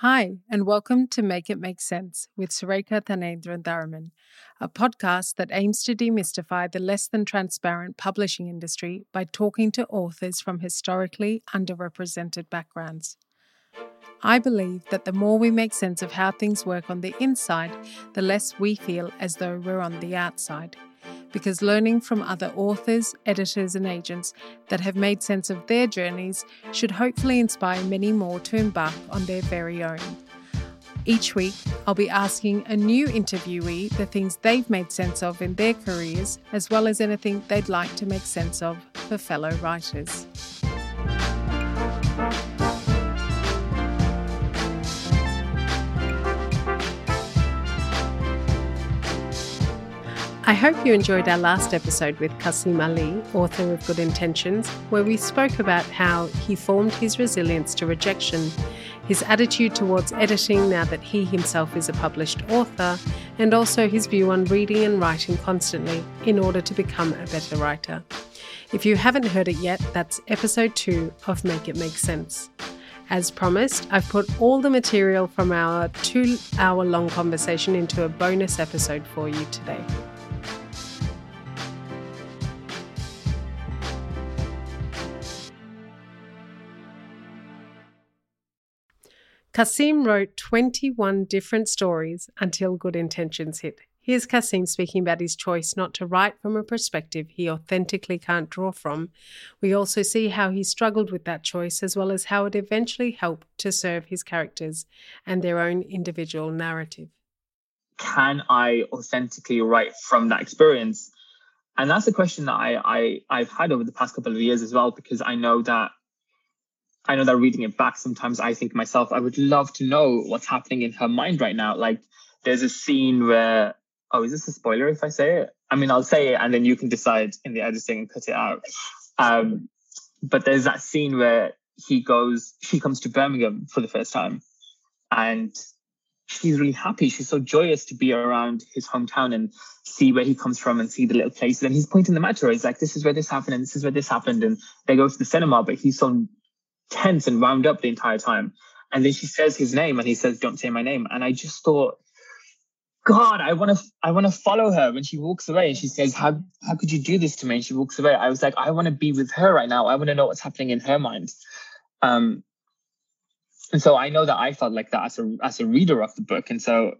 Hi, and welcome to Make It Make Sense with Surekha Thanendran a podcast that aims to demystify the less than transparent publishing industry by talking to authors from historically underrepresented backgrounds. I believe that the more we make sense of how things work on the inside, the less we feel as though we're on the outside because learning from other authors, editors, and agents that have made sense of their journeys should hopefully inspire many more to embark on their very own. Each week, I'll be asking a new interviewee the things they've made sense of in their careers, as well as anything they'd like to make sense of for fellow writers. I hope you enjoyed our last episode with Kasim Ali, author of Good Intentions, where we spoke about how he formed his resilience to rejection, his attitude towards editing now that he himself is a published author, and also his view on reading and writing constantly in order to become a better writer. If you haven't heard it yet, that's episode two of Make It Make Sense. As promised, I've put all the material from our two hour long conversation into a bonus episode for you today. Kasim wrote 21 different stories until Good Intentions hit. Here's Kasim speaking about his choice not to write from a perspective he authentically can't draw from. We also see how he struggled with that choice, as well as how it eventually helped to serve his characters and their own individual narrative. Can I authentically write from that experience? And that's a question that I, I I've had over the past couple of years as well, because I know that I know that reading it back, sometimes I think myself, I would love to know what's happening in her mind right now. Like there's a scene where, oh, is this a spoiler if I say it? I mean, I'll say it and then you can decide in the editing and cut it out. Um, but there's that scene where he goes, she comes to Birmingham for the first time and she's really happy. She's so joyous to be around his hometown and see where he comes from and see the little places. And he's pointing them at her. He's like, this is where this happened and this is where this happened. And they go to the cinema, but he's so tense and wound up the entire time. And then she says his name and he says, Don't say my name. And I just thought, God, I want to, I want to follow her when she walks away and she says, how, how could you do this to me? And she walks away. I was like, I want to be with her right now. I want to know what's happening in her mind. Um, and so I know that I felt like that as a, as a reader of the book. And so,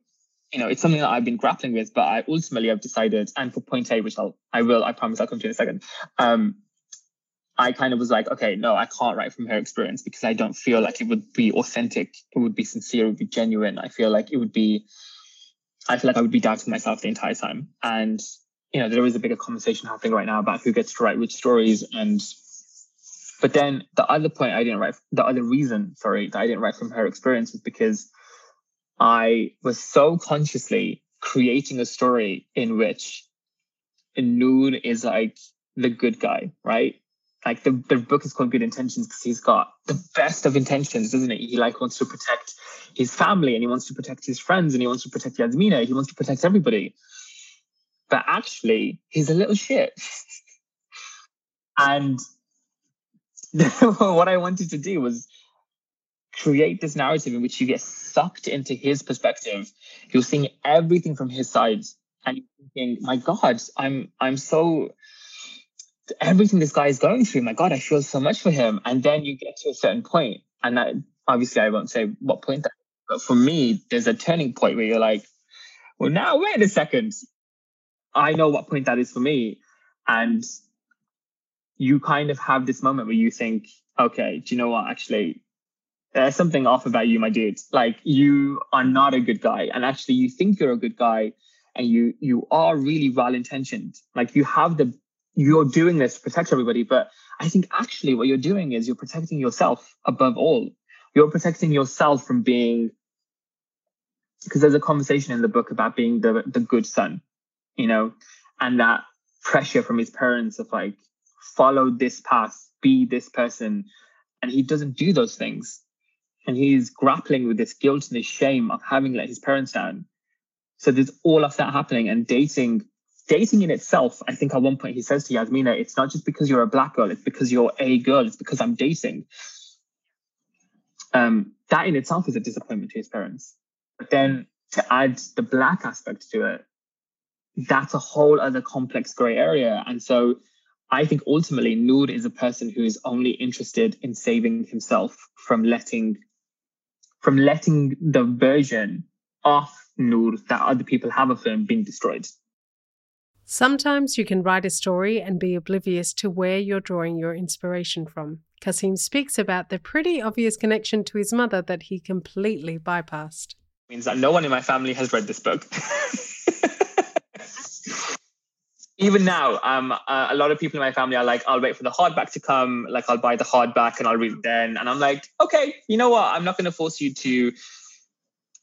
you know, it's something that I've been grappling with, but I ultimately have decided, and for point A, which I'll, I will, I promise I'll come to in a second. Um, I kind of was like, okay, no, I can't write from her experience because I don't feel like it would be authentic. It would be sincere. It would be genuine. I feel like it would be, I feel like I would be doubting myself the entire time. And, you know, there is a bigger conversation happening right now about who gets to write which stories. And, but then the other point I didn't write, the other reason, sorry, that I didn't write from her experience was because I was so consciously creating a story in which Nur is like the good guy, right? Like the, the book is called Good Intentions because he's got the best of intentions, doesn't he? He like wants to protect his family and he wants to protect his friends and he wants to protect Yasmina. He wants to protect everybody. But actually, he's a little shit. and what I wanted to do was create this narrative in which you get sucked into his perspective. You're seeing everything from his side and you're thinking, my God, I'm I'm so everything this guy is going through, my God, I feel so much for him. And then you get to a certain point, and that obviously I won't say what point that, but for me, there's a turning point where you're like, well, now wait a second. I know what point that is for me. And you kind of have this moment where you think, okay, do you know what? Actually, there's something off about you, my dude. Like you are not a good guy. And actually you think you're a good guy and you you are really well intentioned. Like you have the you're doing this to protect everybody. But I think actually what you're doing is you're protecting yourself above all. You're protecting yourself from being, because there's a conversation in the book about being the, the good son, you know, and that pressure from his parents of like, follow this path, be this person. And he doesn't do those things. And he's grappling with this guilt and this shame of having let his parents down. So there's all of that happening and dating dating in itself, I think at one point he says to Yasmina, it's not just because you're a black girl, it's because you're a girl, it's because I'm dating. um, that in itself is a disappointment to his parents. But then to add the black aspect to it, that's a whole other complex gray area. And so I think ultimately Nur is a person who is only interested in saving himself from letting from letting the version of Nur that other people have of him being destroyed. Sometimes you can write a story and be oblivious to where you're drawing your inspiration from. Kasim speaks about the pretty obvious connection to his mother that he completely bypassed. It Means that no one in my family has read this book. even now, um, uh, a lot of people in my family are like, I'll wait for the hardback to come. Like, I'll buy the hardback and I'll read it then. And I'm like, okay, you know what? I'm not going to force you to.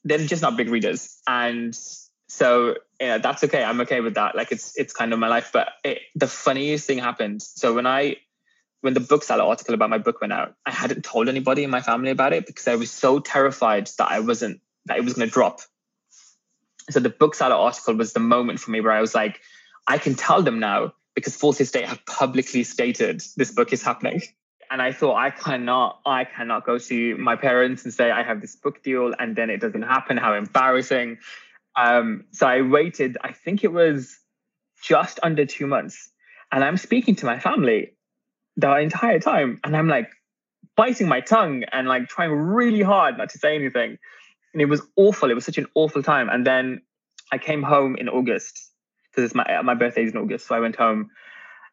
They're just not big readers, and so yeah, that's okay. I'm okay with that. Like, it's it's kind of my life. But it, the funniest thing happened. So when I when the bookseller article about my book went out, I hadn't told anybody in my family about it because I was so terrified that I wasn't that it was going to drop. So the bookseller article was the moment for me where I was like I can tell them now because Fourth Estate have publicly stated this book is happening. And I thought I cannot, I cannot go to my parents and say I have this book deal and then it doesn't happen. How embarrassing. Um, so I waited, I think it was just under two months. And I'm speaking to my family the entire time. And I'm like biting my tongue and like trying really hard not to say anything. And it was awful. It was such an awful time. And then I came home in August because my my birthday is in August, so I went home,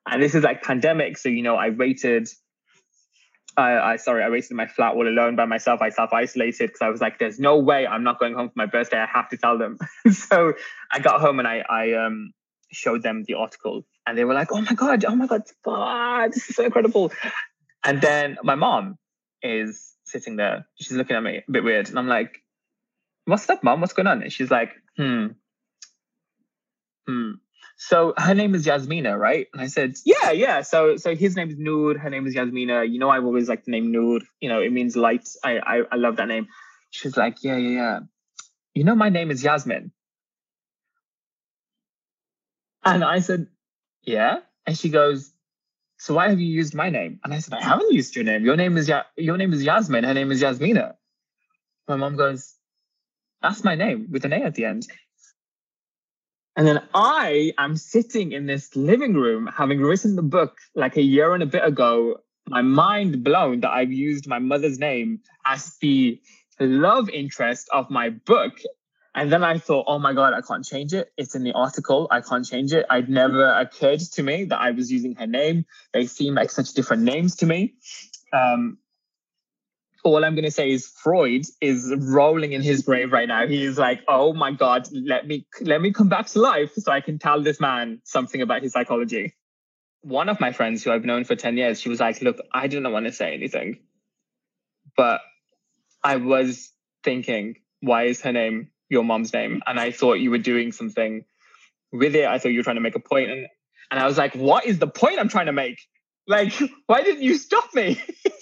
and this is like pandemic, so you know I waited. I, I sorry, I waited in my flat all alone by myself. I self isolated because I was like, "There's no way I'm not going home for my birthday. I have to tell them." so I got home and I I um showed them the article, and they were like, "Oh my god, oh my god, oh, this is so incredible!" And then my mom is sitting there. She's looking at me a bit weird, and I'm like, "What's up, mom? What's going on?" And she's like, "Hmm, Hmm. So her name is Yasmina, right? And I said, yeah, yeah. So so his name is Nur. Her name is Yasmina. You know, I've always liked the name Nur. You know, it means light. I, I I love that name. She's like, yeah, yeah, yeah. You know, my name is Yasmin. And I said, yeah. And she goes, so why have you used my name? And I said, I haven't used your name. Your name is ya- your name is Yasmin. Her name is Yasmina. My mom goes, that's my name with an A at the end. And then I am sitting in this living room, having written the book like a year and a bit ago, my mind blown that I've used my mother's name as the love interest of my book. And then I thought, oh my God, I can't change it. It's in the article. I can't change it. It never occurred to me that I was using her name. They seem like such different names to me. Um, all I'm going to say is Freud is rolling in his grave right now. He is like, "Oh my god, let me let me come back to life so I can tell this man something about his psychology." One of my friends who I've known for 10 years, she was like, "Look, I didn't want to say anything. But I was thinking, why is her name your mom's name? And I thought you were doing something with it. I thought you were trying to make a point and and I was like, "What is the point I'm trying to make? Like, why didn't you stop me?"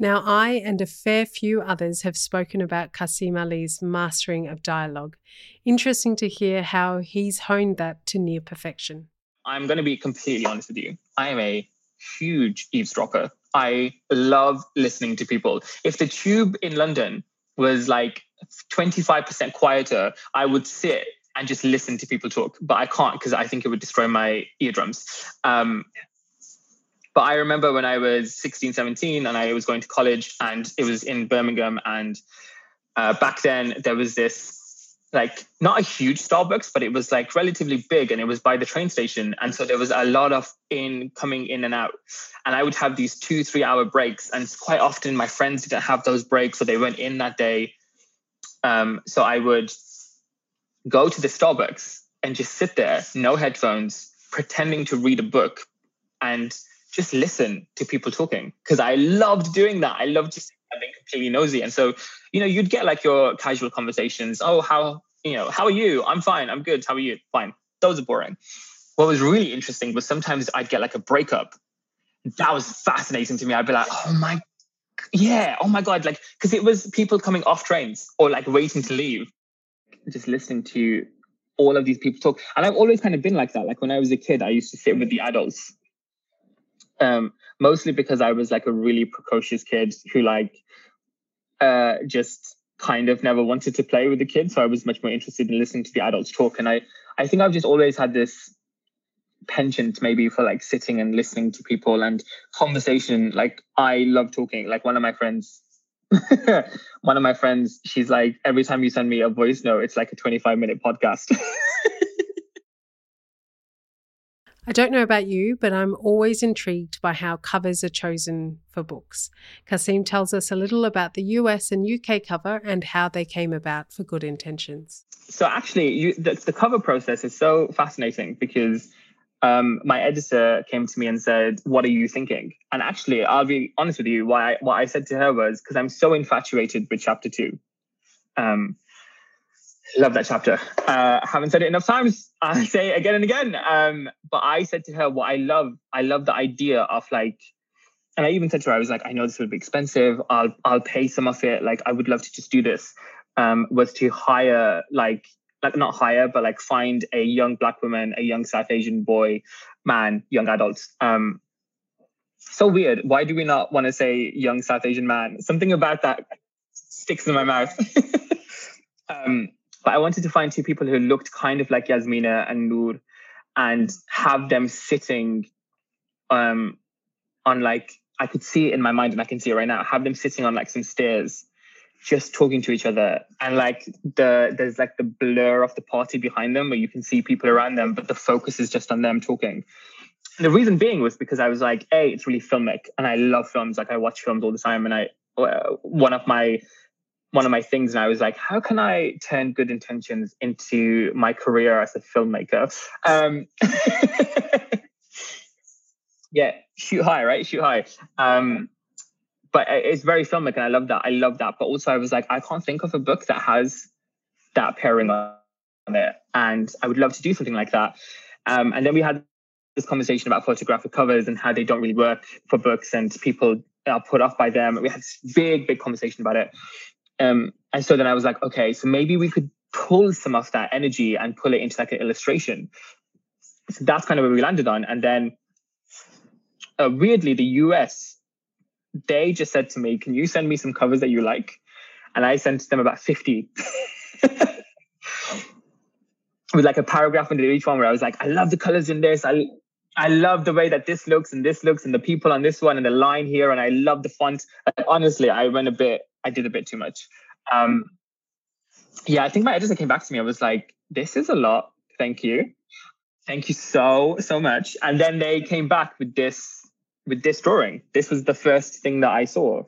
Now, I and a fair few others have spoken about Kasim Ali's mastering of dialogue. Interesting to hear how he's honed that to near perfection. I'm going to be completely honest with you. I am a huge eavesdropper. I love listening to people. If the tube in London was like 25% quieter, I would sit and just listen to people talk, but I can't because I think it would destroy my eardrums. Um, but I remember when I was 16, 17, and I was going to college, and it was in Birmingham. And uh, back then, there was this like not a huge Starbucks, but it was like relatively big, and it was by the train station. And so there was a lot of in coming in and out. And I would have these two, three hour breaks, and quite often my friends didn't have those breaks, so they went in that day. Um, so I would go to the Starbucks and just sit there, no headphones, pretending to read a book, and just listen to people talking because I loved doing that. I loved just being completely nosy. And so, you know, you'd get like your casual conversations. Oh, how, you know, how are you? I'm fine. I'm good. How are you? Fine. Those are boring. What was really interesting was sometimes I'd get like a breakup. That was fascinating to me. I'd be like, oh my, yeah, oh my God. Like, because it was people coming off trains or like waiting to leave, just listening to all of these people talk. And I've always kind of been like that. Like when I was a kid, I used to sit with the adults um, mostly because I was like a really precocious kid who like uh, just kind of never wanted to play with the kids. So I was much more interested in listening to the adults talk. And I, I think I've just always had this penchant maybe for like sitting and listening to people and conversation. Like I love talking. Like one of my friends, one of my friends, she's like, every time you send me a voice note, it's like a 25 minute podcast. I don't know about you, but I'm always intrigued by how covers are chosen for books. Kasim tells us a little about the US and UK cover and how they came about for good intentions. So, actually, you, the, the cover process is so fascinating because um, my editor came to me and said, "What are you thinking?" And actually, I'll be honest with you. Why I, what I said to her was because I'm so infatuated with chapter two. Um, Love that chapter. Uh, haven't said it enough times. I say it again and again. Um, but I said to her, what I love, I love the idea of like, and I even said to her, I was like, I know this would be expensive. I'll I'll pay some of it. Like, I would love to just do this. Um, was to hire like like not hire, but like find a young black woman, a young South Asian boy, man, young adults. Um, so weird. Why do we not want to say young South Asian man? Something about that sticks in my mouth. um, but I wanted to find two people who looked kind of like Yasmina and Nur and have them sitting um, on like, I could see it in my mind and I can see it right now, have them sitting on like some stairs just talking to each other. And like the there's like the blur of the party behind them where you can see people around them but the focus is just on them talking. And the reason being was because i was like hey it's really filmic and i love films. Like i watch films all the time and i uh, one of my one of my things and I was like, how can I turn good intentions into my career as a filmmaker? Um, yeah, shoot high, right? Shoot high. Um, but it's very filmic and I love that. I love that. But also I was like, I can't think of a book that has that pairing on it. And I would love to do something like that. Um, and then we had this conversation about photographic covers and how they don't really work for books and people are put off by them. We had this big, big conversation about it. Um, and so then I was like, okay, so maybe we could pull some of that energy and pull it into like an illustration. So that's kind of where we landed on. And then uh, weirdly, the US, they just said to me, can you send me some covers that you like? And I sent them about 50. With like a paragraph under each one where I was like, I love the colors in this. I I love the way that this looks and this looks and the people on this one and the line here. And I love the font. honestly, I went a bit I did a bit too much. Um, yeah, I think my editor came back to me. I was like, this is a lot. Thank you. Thank you so, so much. And then they came back with this with this drawing. This was the first thing that I saw.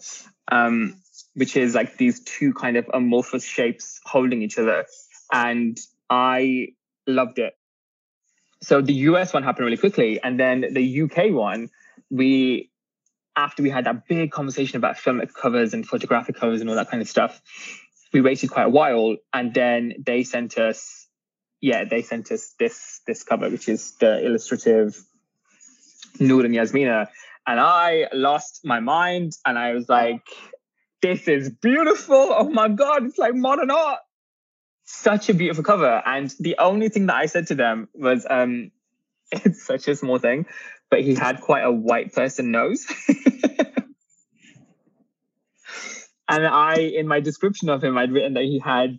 Um, which is like these two kind of amorphous shapes holding each other. And I loved it. So the US one happened really quickly. And then the UK one, we after we had that big conversation about filmic covers and photographic covers and all that kind of stuff, we waited quite a while, and then they sent us, yeah, they sent us this this cover, which is the illustrative Nur and Yasmina, and I lost my mind, and I was like, "This is beautiful! Oh my god, it's like modern art." Such a beautiful cover, and the only thing that I said to them was, um, "It's such a small thing," but he had quite a white person nose. and I, in my description of him, I'd written that he had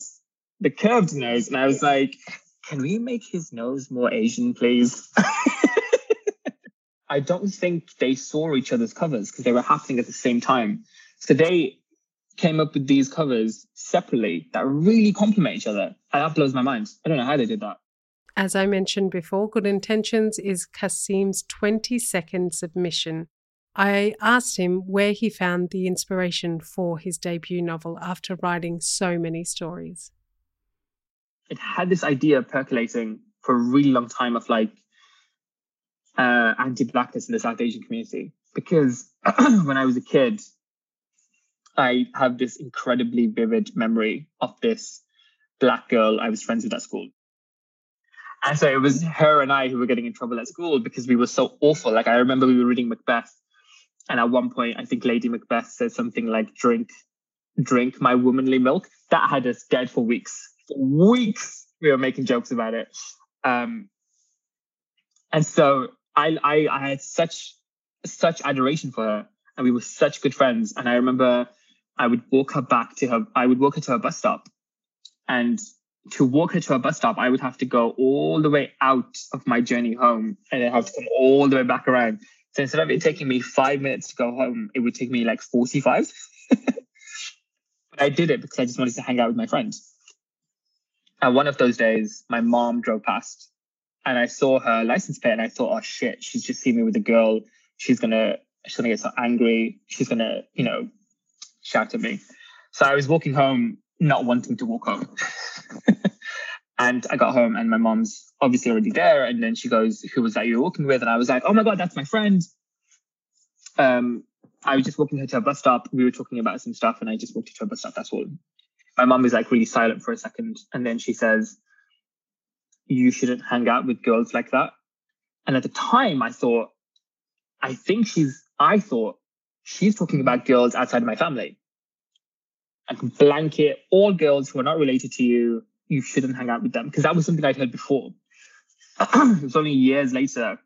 the curved nose, and I was like, "Can we make his nose more Asian, please?" I don't think they saw each other's covers because they were happening at the same time. So they came up with these covers separately that really complement each other. And that blows my mind. I don't know how they did that. As I mentioned before, Good Intentions is Kasim's 20 second submission. I asked him where he found the inspiration for his debut novel after writing so many stories. It had this idea percolating for a really long time of like uh, anti blackness in the South Asian community. Because when I was a kid, I have this incredibly vivid memory of this black girl I was friends with at school. And so it was her and I who were getting in trouble at school because we were so awful. Like I remember we were reading Macbeth, and at one point I think Lady Macbeth said something like "drink, drink my womanly milk." That had us dead for weeks. For weeks we were making jokes about it. Um, and so I, I I had such such adoration for her, and we were such good friends. And I remember I would walk her back to her, I would walk her to her bus stop. And to walk her to a bus stop, I would have to go all the way out of my journey home and then have to come all the way back around. So instead of it taking me five minutes to go home, it would take me like 45. but I did it because I just wanted to hang out with my friends. And one of those days, my mom drove past and I saw her license plate and I thought, oh shit, she's just seen me with a girl. She's gonna she's gonna get so angry. She's gonna, you know, shout at me. So I was walking home, not wanting to walk home. and I got home and my mom's obviously already there. And then she goes, Who was that you were walking with? And I was like, Oh my God, that's my friend. Um, I was just walking her to a bus stop. We were talking about some stuff and I just walked her to a bus stop. That's all. My mom is like really silent for a second. And then she says, You shouldn't hang out with girls like that. And at the time I thought, I think she's, I thought she's talking about girls outside of my family. And blanket all girls who are not related to you, you shouldn't hang out with them. Because that was something I'd heard before. it was only years later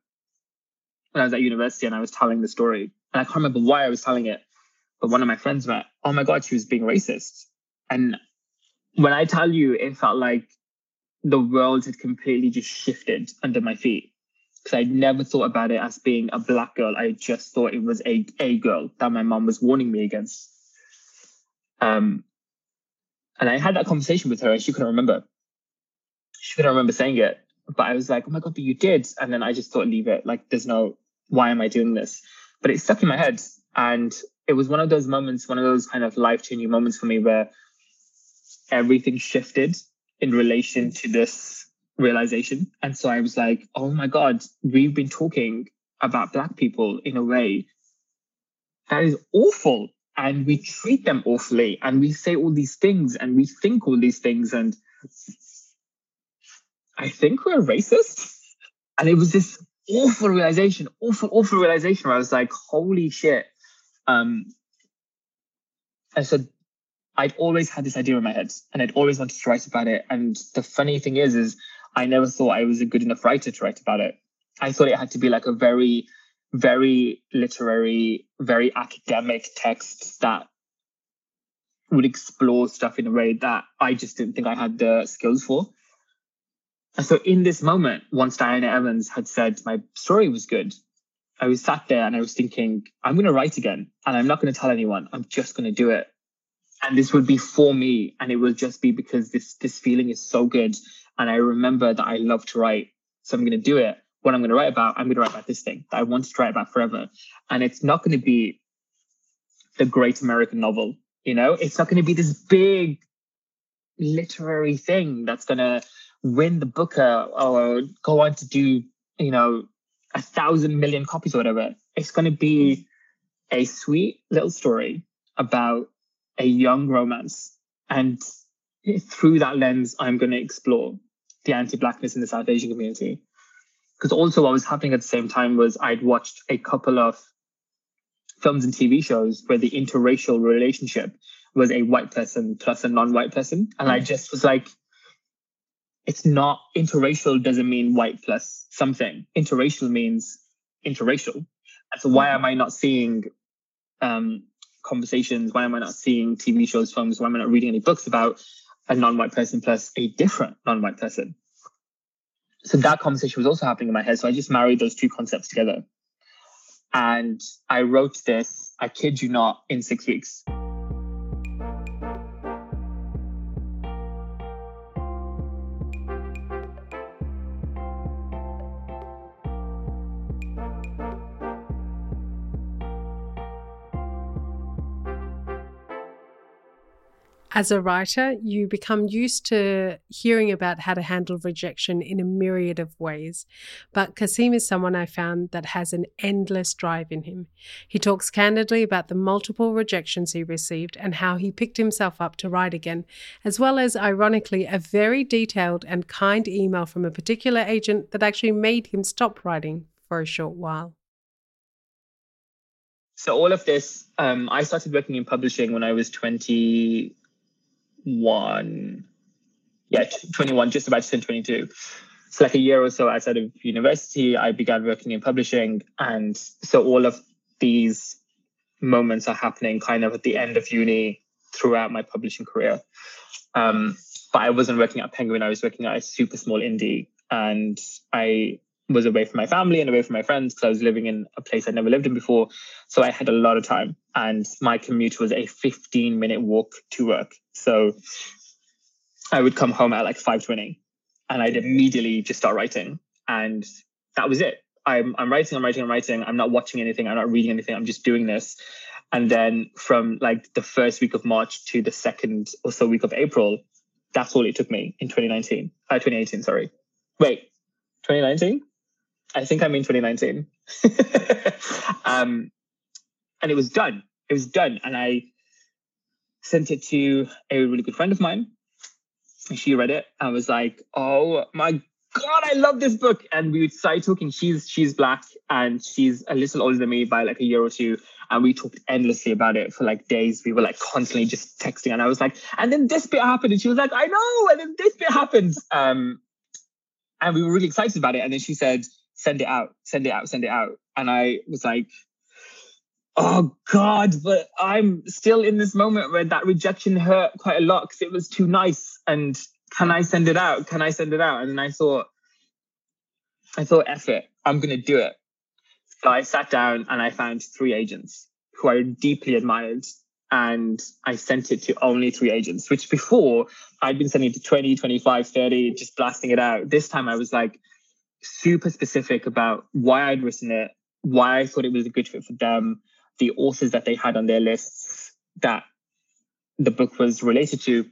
when I was at university and I was telling the story. And I can't remember why I was telling it. But one of my friends went, Oh my God, she was being racist. And when I tell you, it felt like the world had completely just shifted under my feet because I'd never thought about it as being a black girl. I just thought it was a a girl that my mom was warning me against. Um, and I had that conversation with her, and she couldn't remember. She couldn't remember saying it, but I was like, "Oh my god, but you did!" And then I just thought, "Leave it. Like, there's no. Why am I doing this?" But it stuck in my head, and it was one of those moments, one of those kind of life changing moments for me where everything shifted in relation to this realization. And so I was like, oh my God, we've been talking about Black people in a way that is awful. And we treat them awfully. And we say all these things and we think all these things. And I think we're racist. And it was this awful realization, awful, awful realization where I was like, holy shit. Um, and so I'd always had this idea in my head and I'd always wanted to write about it. And the funny thing is, is I never thought I was a good enough writer to write about it. I thought it had to be like a very, very literary, very academic texts that would explore stuff in a way that I just didn't think I had the skills for. And so in this moment, once Diana Evans had said my story was good, I was sat there and I was thinking, I'm going to write again and I'm not going to tell anyone. I'm just going to do it. And this would be for me. And it will just be because this, this feeling is so good and I remember that I love to write. So I'm going to do it. What I'm going to write about, I'm going to write about this thing that I wanted to write about forever. And it's not going to be the great American novel. You know, it's not going to be this big literary thing that's going to win the Booker or go on to do, you know, a thousand million copies or whatever. It's going to be a sweet little story about a young romance. And through that lens, I'm going to explore the anti-blackness in the South Asian community. Because also what was happening at the same time was I'd watched a couple of films and TV shows where the interracial relationship was a white person plus a non-white person. And I just was like, it's not interracial doesn't mean white plus something. Interracial means interracial. And so why am I not seeing um, conversations? Why am I not seeing TV shows, films? Why am I not reading any books about a non-white person plus a different non-white person. So that conversation was also happening in my head. So I just married those two concepts together. And I wrote this, I kid you not, in six weeks. As a writer, you become used to hearing about how to handle rejection in a myriad of ways. But Kasim is someone I found that has an endless drive in him. He talks candidly about the multiple rejections he received and how he picked himself up to write again, as well as, ironically, a very detailed and kind email from a particular agent that actually made him stop writing for a short while. So all of this, um, I started working in publishing when I was 20, 21, yeah, 21, just about to turn 22. So like a year or so outside of university, I began working in publishing. And so all of these moments are happening kind of at the end of uni throughout my publishing career. Um, but I wasn't working at Penguin. I was working at a super small indie, and I was away from my family and away from my friends because I was living in a place I'd never lived in before. So I had a lot of time, and my commute was a 15 minute walk to work. So I would come home at like 5:20, and I'd immediately just start writing, and that was it. I'm I'm writing, I'm writing, I'm writing. I'm not watching anything. I'm not reading anything. I'm just doing this. And then from like the first week of March to the second or so week of April, that's all it took me in 2019. Uh, 2018, sorry. Wait, 2019? I think I mean 2019. um, and it was done. It was done. And I sent it to a really good friend of mine. She read it and was like, oh my God, I love this book. And we started talking. She's she's black and she's a little older than me by like a year or two. And we talked endlessly about it for like days. We were like constantly just texting. And I was like, and then this bit happened. And she was like, I know. And then this bit happened. Um, and we were really excited about it. And then she said, send it out, send it out, send it out. And I was like, oh God, but I'm still in this moment where that rejection hurt quite a lot because it was too nice. And can I send it out? Can I send it out? And then I thought, I thought, F it, I'm going to do it. So I sat down and I found three agents who I deeply admired. And I sent it to only three agents, which before I'd been sending to 20, 25, 30, just blasting it out. This time I was like super specific about why I'd written it, why I thought it was a good fit for them, the authors that they had on their lists that the book was related to.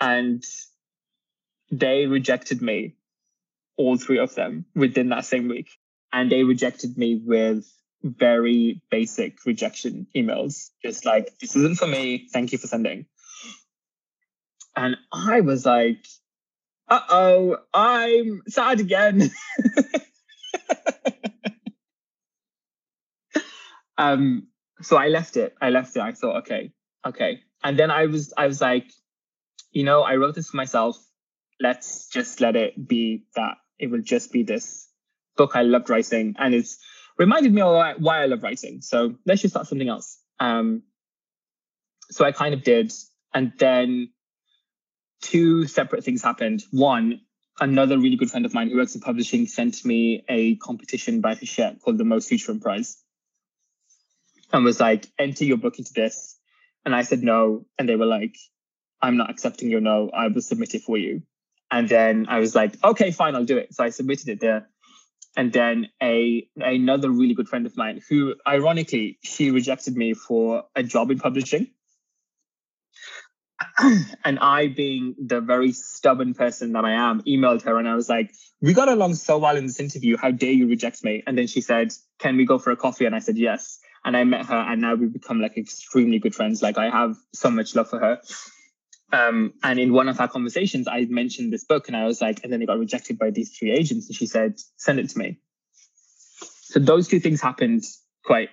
And they rejected me, all three of them, within that same week. And they rejected me with very basic rejection emails, just like, this isn't for me. Thank you for sending. And I was like, uh oh, I'm sad again. um, so I left it. I left it. I thought, okay, okay. And then I was, I was like, you know, I wrote this for myself let's just let it be that it will just be this book I loved writing and it's reminded me of why I love writing. So let's just start something else. Um, so I kind of did. And then two separate things happened. One, another really good friend of mine who works in publishing sent me a competition by Hachette called the Mo Siewcharran Prize and was like, enter your book into this. And I said no. And they were like, I'm not accepting your no. I will submit it for you. And then I was like, okay, fine, I'll do it. So I submitted it there. And then a another really good friend of mine, who ironically she rejected me for a job in publishing. and I, being the very stubborn person that I am, emailed her and I was like, "We got along so well in this interview. How dare you reject me?" And then she said, "Can we go for a coffee?" And I said, "Yes." And I met her, and now we've become like extremely good friends. Like I have so much love for her. Um, and in one of our conversations, I mentioned this book and I was like, and then it got rejected by these three agents. And she said, send it to me. So those two things happened quite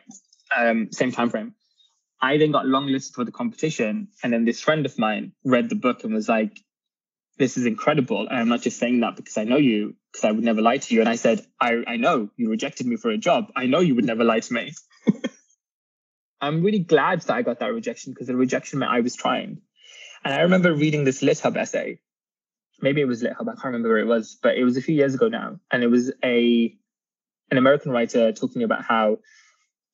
um, same time frame. I then got longlisted for the competition. And then this friend of mine read the book and was like, this is incredible. And I'm not just saying that because I know you, because I would never lie to you. And I said, I, I know you rejected me for a job. I know you would never lie to me. I'm really glad that I got that rejection because the rejection meant I was trying. And I remember reading this LitHub essay. Maybe it was LitHub. I can't remember where it was, but it was a few years ago now. And it was a an American writer talking about how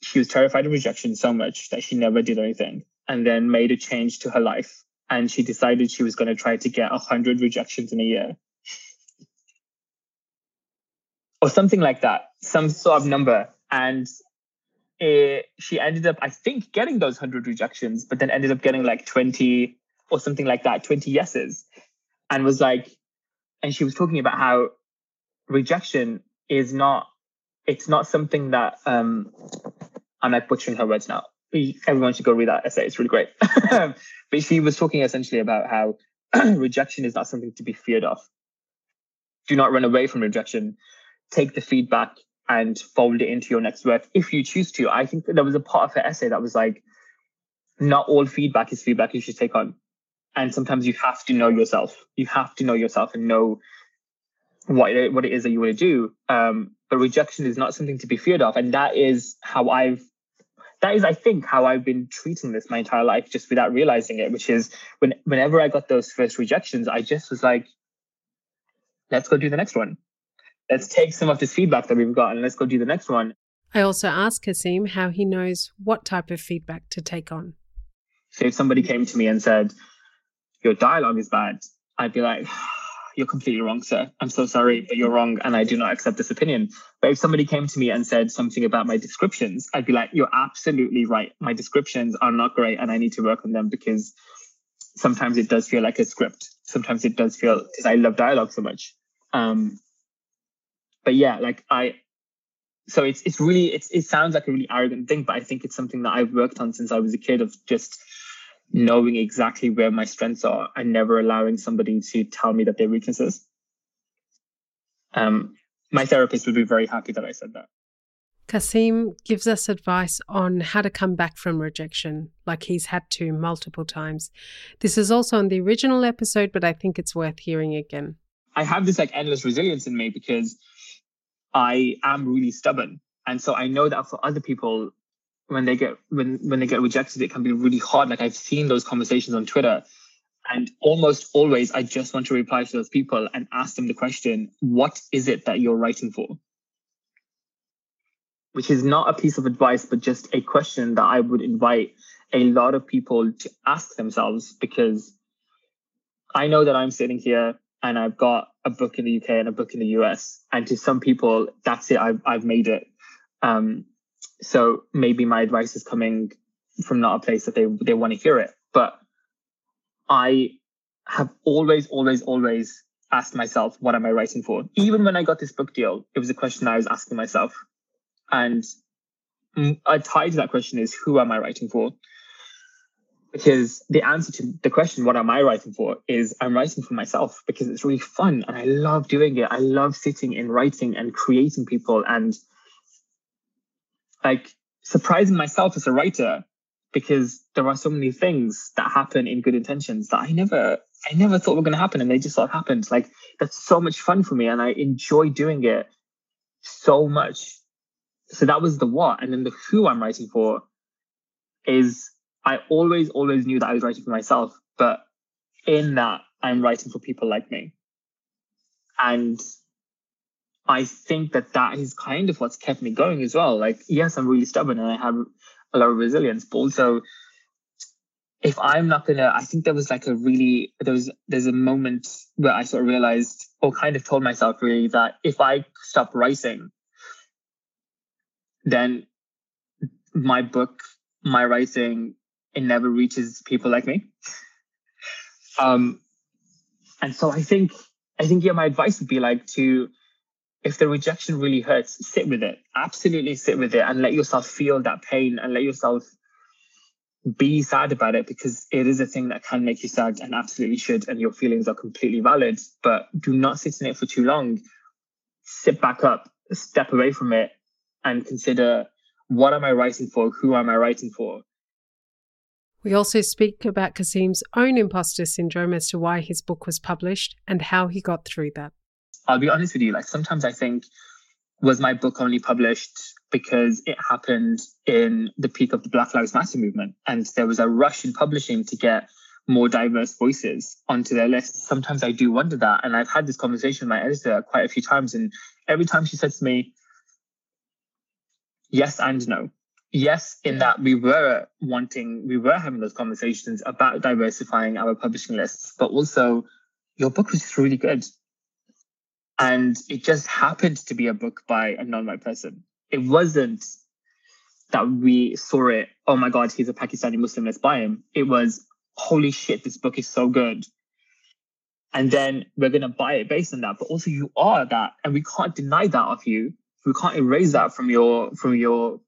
she was terrified of rejection so much that she never did anything and then made a change to her life. And she decided she was going to try to get 100 rejections in a year. or something like that, some sort of number. And it, she ended up, I think, getting those 100 rejections, but then ended up getting like 20 or something like that, 20 yeses, and was like, and she was talking about how rejection is not, it's not something that, um, I'm like butchering her words now. Everyone should go read that essay. It's really great. but she was talking essentially about how rejection is not something to be feared of. Do not run away from rejection. Take the feedback and fold it into your next work if you choose to. I think there was a part of her essay that was like, not all feedback is feedback you should take on and sometimes you have to know yourself. You have to know yourself and know what it, what it is that you want to do. Um, but rejection is not something to be feared of, and that is how I've that is, I think, how I've been treating this my entire life, just without realizing it. Which is when whenever I got those first rejections, I just was like, let's go do the next one. Let's take some of this feedback that we've gotten. let's go do the next one. I also asked Kasim how he knows what type of feedback to take on. So if somebody came to me and said, Your dialogue is bad, I'd be like, You're completely wrong, sir. I'm so sorry, but you're wrong, and I do not accept this opinion. But if somebody came to me and said something about my descriptions, I'd be like, You're absolutely right. My descriptions are not great, and I need to work on them because sometimes it does feel like a script. Sometimes it does feel because I love dialogue so much. Um, but yeah, like I, so it's it's really it's it sounds like a really arrogant thing, but I think it's something that I've worked on since I was a kid of just knowing exactly where my strengths are and never allowing somebody to tell me that they're weaknesses. Um, my therapist would be very happy that I said that. Kasim gives us advice on how to come back from rejection, like he's had to multiple times. This is also on the original episode, but I think it's worth hearing again. I have this like endless resilience in me because I am really stubborn. And so I know that for other people, when they get when when they get rejected, it can be really hard. Like I've seen those conversations on Twitter. And almost always I just want to reply to those people and ask them the question, what is it that you're writing for? Which is not a piece of advice, but just a question that I would invite a lot of people to ask themselves because I know that I'm sitting here and I've got a book in the UK and a book in the US. And to some people, that's it. I've I've made it. Um, so maybe my advice is coming from not a place that they they want to hear it. But I have always, always, always asked myself, what am I writing for? Even when I got this book deal, it was a question I was asking myself. And a tie to that question is, who am I writing for? because the answer to the question, what am I writing for, is I'm writing for myself because it's really fun and I love doing it. I love sitting and writing and creating people and like surprising myself as a writer because there are so many things that happen in good intentions that I never I never thought were going to happen and they just sort of happened. Like that's so much fun for me and I enjoy doing it so much. So that was the what. And then the who I'm writing for is I always, always knew that I was writing for myself, but in that, I'm writing for people like me. And I think that that is kind of what's kept me going as well. Like, yes, I'm really stubborn and I have a lot of resilience, but also if I'm not gonna, I think there was like a really there was there's a moment where I sort of realized or kind of told myself really that if I stop writing, then my book, my writing it never reaches people like me. Um, and so I think, I think, yeah, my advice would be like to, if the rejection really hurts, sit with it. Absolutely sit with it and let yourself feel that pain and let yourself be sad about it because it is a thing that can make you sad and absolutely should. And your feelings are completely valid, but do not sit in it for too long. Sit back up, step away from it and consider what am I writing for? Who am I writing for? We also speak about Kasim's own imposter syndrome as to why his book was published and how he got through that. I'll be honest with you, like sometimes I think, was my book only published because it happened in the peak of the Black Lives Matter movement and there was a rush in publishing to get more diverse voices onto their list. Sometimes I do wonder that. And I've had this conversation with my editor quite a few times. And every time she says to me, yes and no yes, in that we were wanting, we were having those conversations about diversifying our publishing lists, but also your book was really good. And it just happened to be a book by a non white person. It wasn't that we saw it, oh my God, he's a Pakistani Muslim, let's buy him. It was, holy shit, this book is so good. And then we're going to buy it based on that. But also, you are that. And we can't deny that of you. We can't erase that from your from your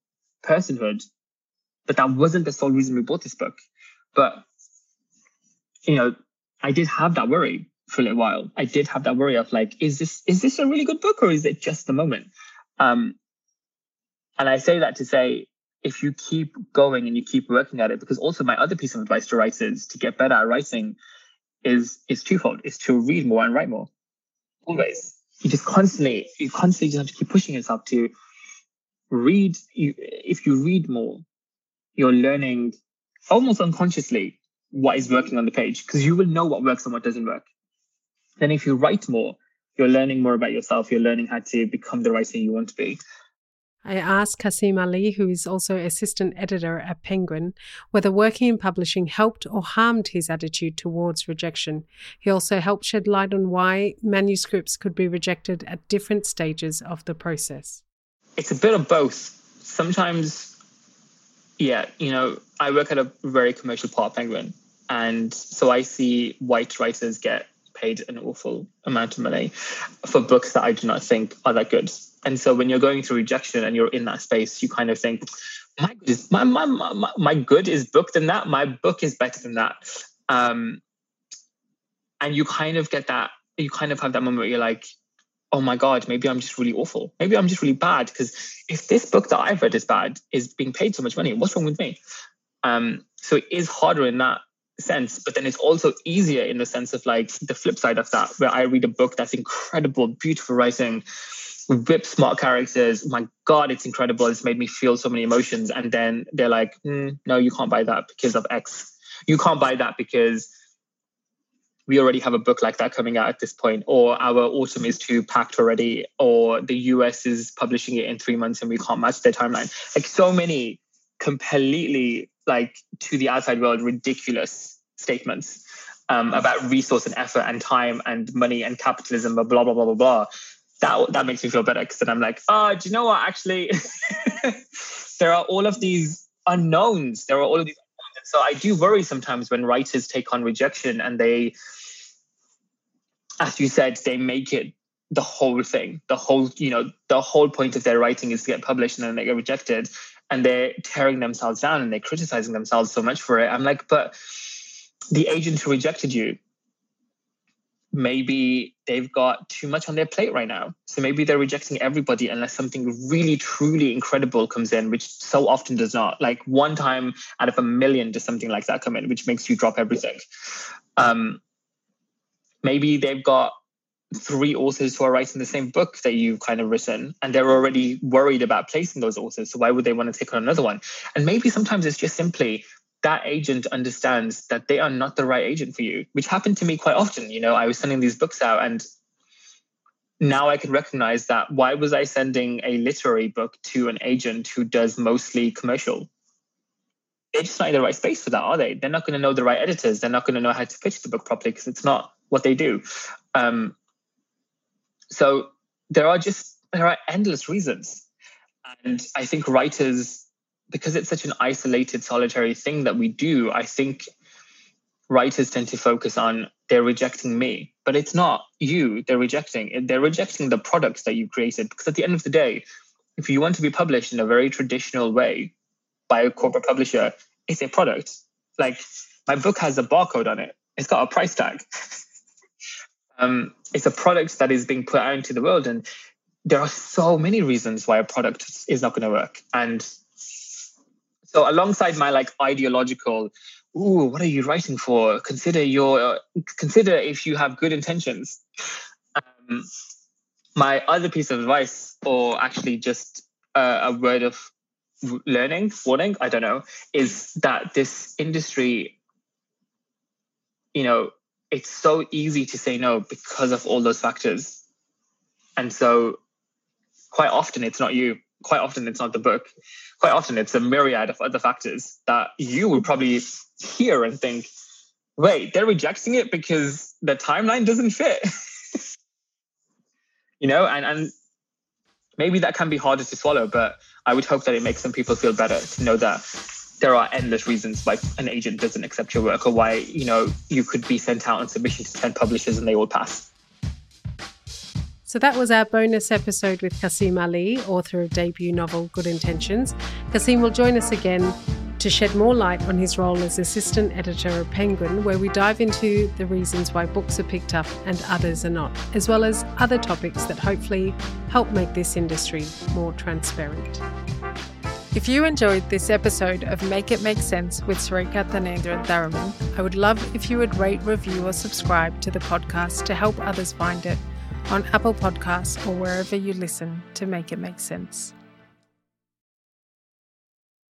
personhood. But that wasn't the sole reason we bought this book. But, you know, I did have that worry for a little while. I did have that worry of like, is this is this a really good book or is it just the moment? Um, and I say that to say, if you keep going and you keep working at it, because also my other piece of advice to writers to get better at writing is is twofold: is to read more and write more. Always, you just constantly, you constantly just have to keep pushing yourself to read you, if you read more you're learning almost unconsciously what is working on the page because you will know what works and what doesn't work. Then if you write more, you're learning more about yourself. You're learning how to become the writer you want to be. I asked Kasim Ali, who is also assistant editor at Penguin, whether working in publishing helped or harmed his attitude towards rejection. He also helped shed light on why manuscripts could be rejected at different stages of the process. It's a bit of both. Sometimes, yeah, you know, I work at a very commercial part Penguin, and so I see white writers get paid an awful amount of money for books that I do not think are that good. And so when you're going through rejection and you're in that space, you kind of think, my good is my my my, my good is book than that. My book is better than that. Um, and you kind of get that. You kind of have that moment where you're like, oh my god, maybe I'm just really awful. Maybe I'm just really bad because if this book that I've read is bad, is being paid so much money, what's wrong with me? Um, so it is harder in that sense, but then it's also easier in the sense of like the flip side of that, where I read a book that's incredible, beautiful writing, whip smart characters. My God, it's incredible. It's made me feel so many emotions. And then they're like, mm, no, you can't buy that because of X. You can't buy that because we already have a book like that coming out at this point, or our autumn is too packed already, or the US is publishing it in three months and we can't match their timeline. Like so many completely like to the outside world ridiculous statements um, about resource and effort and time and money and capitalism, blah blah blah blah blah. That that makes me feel better because then I'm like, oh, do you know what? Actually, there are all of these unknowns. There are all of these. Unknowns. So I do worry sometimes when writers take on rejection and they, as you said, they make it the whole thing. The whole, you know, the whole point of their writing is to get published and then they get rejected and they're tearing themselves down and they're criticizing themselves so much for it. I'm like, but the agent who rejected you, maybe they've got too much on their plate right now. So maybe they're rejecting everybody unless something really, truly incredible comes in, which so often does not. Like one time out of a million does something like that come in, which makes you drop everything. Um, maybe they've got three authors who are writing the same book that you've kind of written and they're already worried about placing those authors so why would they want to take on another one? And maybe sometimes it's just simply that agent understands that they are not the right agent for you which happened to me quite often. You know i was sending these books out and now i can recognize that why was i sending a literary book to an agent who does mostly commercial? They're just not in the right space for that are they? They're not going to know the right editors. They're not going to know how to pitch the book properly because it's not what they do. Um, so there are just there are endless reasons. And i think writers because it's such an isolated solitary thing that we do i think writers tend to focus on they're rejecting me. But it's not you they're rejecting. They're rejecting the products that you created. Because at the end of the day if you want to be published in a very traditional way by a corporate publisher it's a product. Like my book has a barcode on it. It's got a price tag um, it's a product that is being put out into the world and there are so many reasons why a product is not going to work. And so alongside my like ideological ooh what are you writing for? Consider your consider if you have good intentions. Um, my other piece of advice or actually just uh, a word of learning warning i don't know is that this industry you know it's so easy to say no because of all those factors. And so quite often it's not you. Quite often it's not the book. Quite often it's a myriad of other factors that you would probably hear and think, wait, they're rejecting it because the timeline doesn't fit. you know, and and maybe that can be harder to swallow, but I would hope that it makes some people feel better to know that there are endless reasons why an agent doesn't accept your work or why you know you could be sent out on submission to 10 publishers and they all pass so that was our bonus episode with Kasim Ali, author of debut novel Good Intentions. Kasim will join us again to shed more light on his role as assistant editor of Penguin, where we dive into the reasons why books are picked up and others are not, as well as other topics that hopefully help make this industry more transparent. If you enjoyed this episode of Make It Make Sense with Sarika Thanendra Tharaman, I would love if you would rate, review, or subscribe to the podcast to help others find it on Apple Podcasts or wherever you listen to Make It Make Sense.